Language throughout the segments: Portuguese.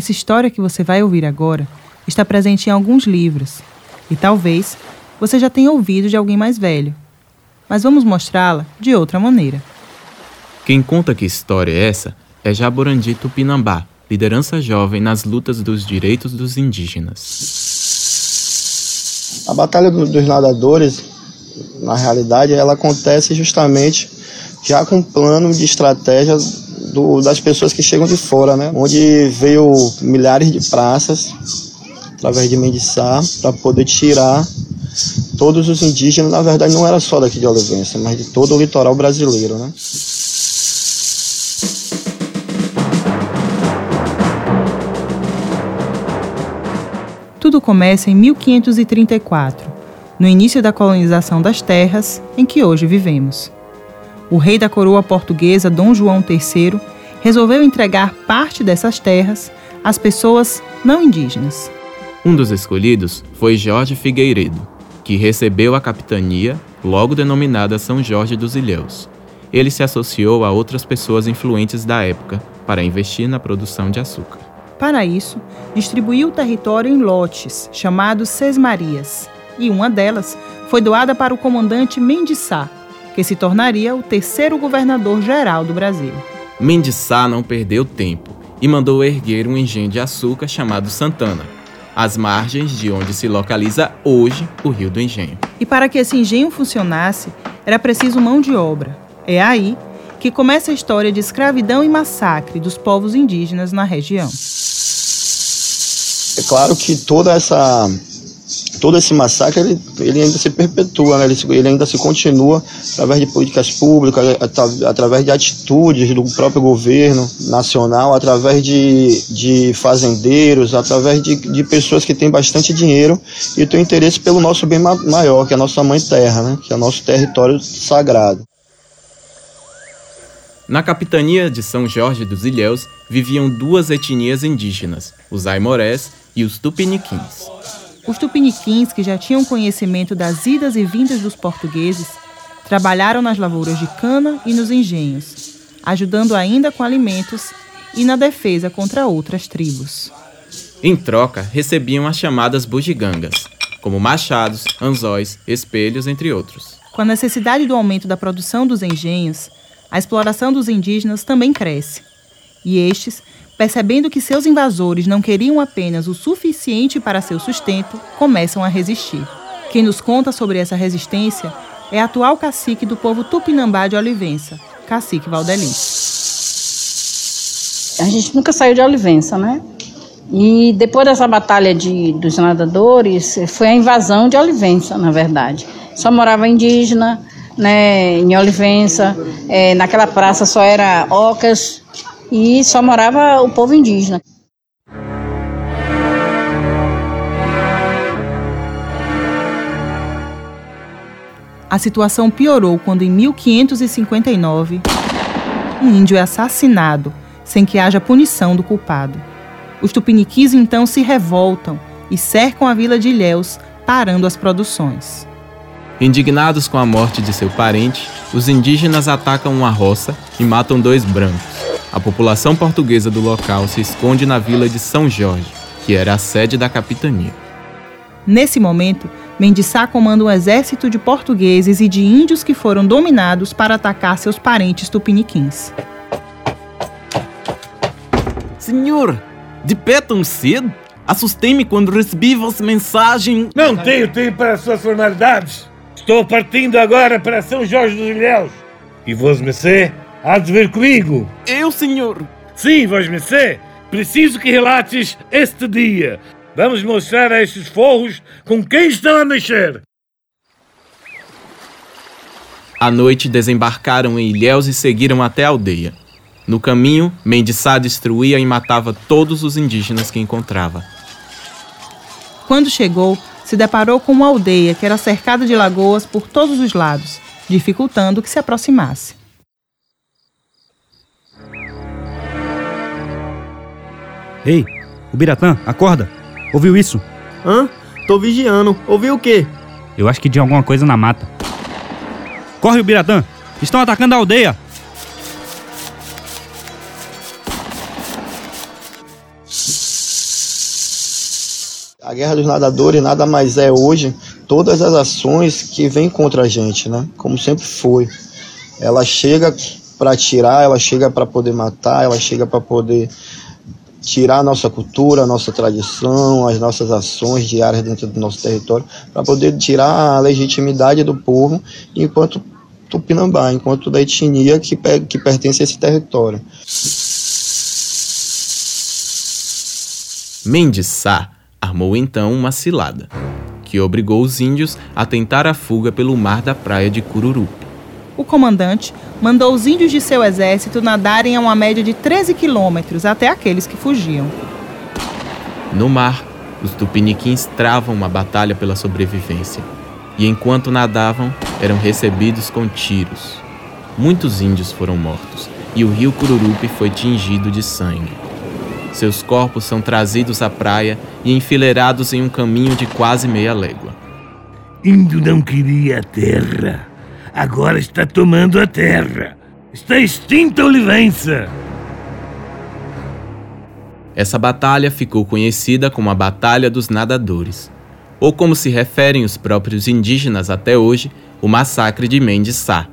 Essa história que você vai ouvir agora está presente em alguns livros e talvez você já tenha ouvido de alguém mais velho. Mas vamos mostrá-la de outra maneira. Quem conta que história é essa é Jaborandi Tupinambá, liderança jovem nas lutas dos direitos dos indígenas. A Batalha dos Nadadores, na realidade, ela acontece justamente já com um plano de estratégia do, das pessoas que chegam de fora, né? Onde veio milhares de praças através de Mendiçá para poder tirar todos os indígenas, na verdade não era só daqui de Olivença, mas de todo o litoral brasileiro, né? Tudo começa em 1534, no início da colonização das terras em que hoje vivemos. O rei da coroa portuguesa, Dom João III, resolveu entregar parte dessas terras às pessoas não indígenas. Um dos escolhidos foi Jorge Figueiredo, que recebeu a capitania, logo denominada São Jorge dos Ilhéus. Ele se associou a outras pessoas influentes da época para investir na produção de açúcar. Para isso, distribuiu o território em lotes, chamados Sesmarias, e uma delas foi doada para o comandante Mendiçá, que se tornaria o terceiro governador-geral do Brasil. Mendiçá não perdeu tempo e mandou erguer um engenho de açúcar chamado Santana, às margens de onde se localiza hoje o Rio do Engenho. E para que esse engenho funcionasse, era preciso mão de obra. É aí que começa a história de escravidão e massacre dos povos indígenas na região. É claro que toda essa todo esse massacre ele, ele ainda se perpetua, né? ele, ele, ainda se continua através de políticas públicas, através de atitudes do próprio governo nacional, através de, de fazendeiros, através de, de pessoas que têm bastante dinheiro e têm interesse pelo nosso bem maior, que é a nossa mãe terra, né? que é o nosso território sagrado. Na capitania de São Jorge dos Ilhéus viviam duas etnias indígenas, os aimorés e os tupiniquins. Os tupiniquins, que já tinham conhecimento das idas e vindas dos portugueses, trabalharam nas lavouras de cana e nos engenhos, ajudando ainda com alimentos e na defesa contra outras tribos. Em troca, recebiam as chamadas bugigangas, como machados, anzóis, espelhos, entre outros. Com a necessidade do aumento da produção dos engenhos, a exploração dos indígenas também cresce. E estes percebendo que seus invasores não queriam apenas o suficiente para seu sustento, começam a resistir. Quem nos conta sobre essa resistência é atual cacique do povo Tupinambá de Olivença, cacique Valdelice. A gente nunca saiu de Olivença, né? E depois dessa batalha de, dos nadadores, foi a invasão de Olivença, na verdade. Só morava indígena, né, em Olivença, é, naquela praça só era ocas, e só morava o povo indígena. A situação piorou quando, em 1559, um índio é assassinado sem que haja punição do culpado. Os tupiniquis então se revoltam e cercam a vila de Ilhéus, parando as produções. Indignados com a morte de seu parente, os indígenas atacam uma roça e matam dois brancos. A população portuguesa do local se esconde na vila de São Jorge, que era a sede da capitania. Nesse momento, Mendiçá comanda um exército de portugueses e de índios que foram dominados para atacar seus parentes tupiniquins. Senhor, de pé tão cedo? Assustei-me quando recebi vossa mensagem. Não tenho tempo para as suas formalidades. Estou partindo agora para São Jorge dos Ilhéus. E vos mercê Há de ver comigo. Eu, senhor? Sim, vós mercê. Preciso que relates este dia. Vamos mostrar a estes forros com quem estão a mexer. À noite desembarcaram em Ilhéus e seguiram até a aldeia. No caminho, Mendiçá destruía e matava todos os indígenas que encontrava. Quando chegou, se deparou com uma aldeia que era cercada de lagoas por todos os lados, dificultando que se aproximasse. Ei, o Biratã, acorda! Ouviu isso? Hã? Tô vigiando. Ouviu o quê? Eu acho que de alguma coisa na mata. Corre, o Biratã! Estão atacando a aldeia! A Guerra dos Nadadores nada mais é hoje todas as ações que vêm contra a gente, né? Como sempre foi. Ela chega para tirar, ela chega para poder matar, ela chega para poder tirar a nossa cultura, a nossa tradição, as nossas ações diárias dentro do nosso território, para poder tirar a legitimidade do povo enquanto Tupinambá, enquanto da etnia que, que pertence a esse território. Mendes armou então uma cilada, que obrigou os índios a tentar a fuga pelo mar da praia de Cururupi. O comandante mandou os índios de seu exército nadarem a uma média de 13 quilômetros até aqueles que fugiam. No mar, os tupiniquins travam uma batalha pela sobrevivência, e enquanto nadavam, eram recebidos com tiros. Muitos índios foram mortos, e o rio Cururupi foi tingido de sangue. Seus corpos são trazidos à praia e enfileirados em um caminho de quase meia légua. Índio não queria a terra. Agora está tomando a terra. Está extinta a Olivença. Essa batalha ficou conhecida como a Batalha dos Nadadores, ou como se referem os próprios indígenas até hoje, o Massacre de Mendes Sá.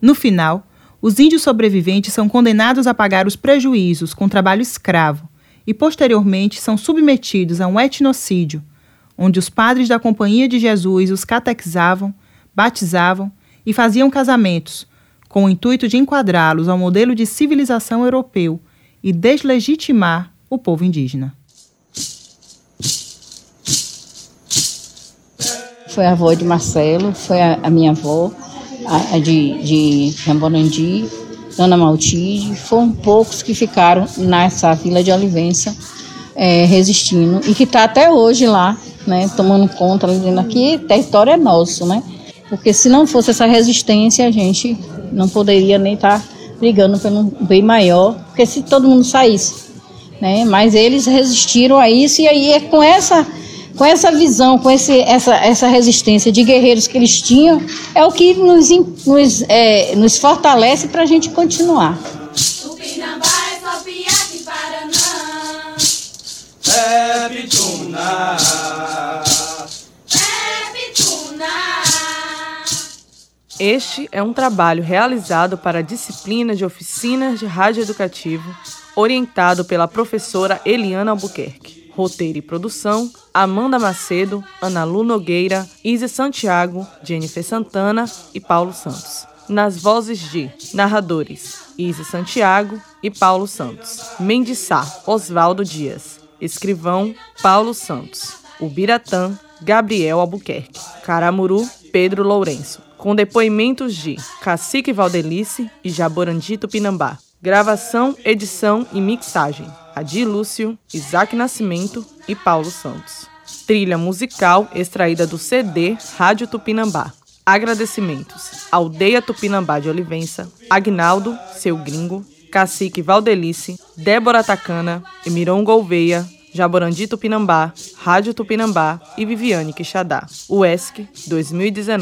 No final, os índios sobreviventes são condenados a pagar os prejuízos com trabalho escravo e, posteriormente, são submetidos a um etnocídio, onde os padres da Companhia de Jesus os catequizavam, batizavam e faziam casamentos, com o intuito de enquadrá-los ao modelo de civilização europeu e deslegitimar o povo indígena. Foi a avó de Marcelo, foi a, a minha avó, a, a de, de Ramborandi, Dona Maltide, foram poucos que ficaram nessa vila de Olivença é, resistindo e que está até hoje lá, né, tomando conta, dizendo aqui território é nosso, né? Porque se não fosse essa resistência, a gente não poderia nem estar tá brigando pelo bem maior, porque se todo mundo saísse, né? Mas eles resistiram a isso e aí é com essa com essa visão, com esse, essa, essa resistência de guerreiros que eles tinham, é o que nos, nos, é, nos fortalece para a gente continuar. Este é um trabalho realizado para a disciplina de oficinas de rádio educativo, orientado pela professora Eliana Albuquerque. Roteiro e produção: Amanda Macedo, Ana Lu Nogueira, Isa Santiago, Jennifer Santana e Paulo Santos. Nas vozes de narradores: Isa Santiago e Paulo Santos. Mendissá, Oswaldo Dias. Escrivão: Paulo Santos. Ubiratã, Gabriel Albuquerque. Caramuru, Pedro Lourenço com depoimentos de Cacique Valdelice e Jaborandi Tupinambá. Gravação, edição e mixagem: Adi Lúcio, Isaac Nascimento e Paulo Santos. Trilha musical extraída do CD Rádio Tupinambá. Agradecimentos: Aldeia Tupinambá de Olivença, Agnaldo, seu gringo, Cacique Valdelice, Débora Tacana, Emiron Gouveia, Jaborandi Tupinambá, Rádio Tupinambá e Viviane Quixadá. UESC 2019.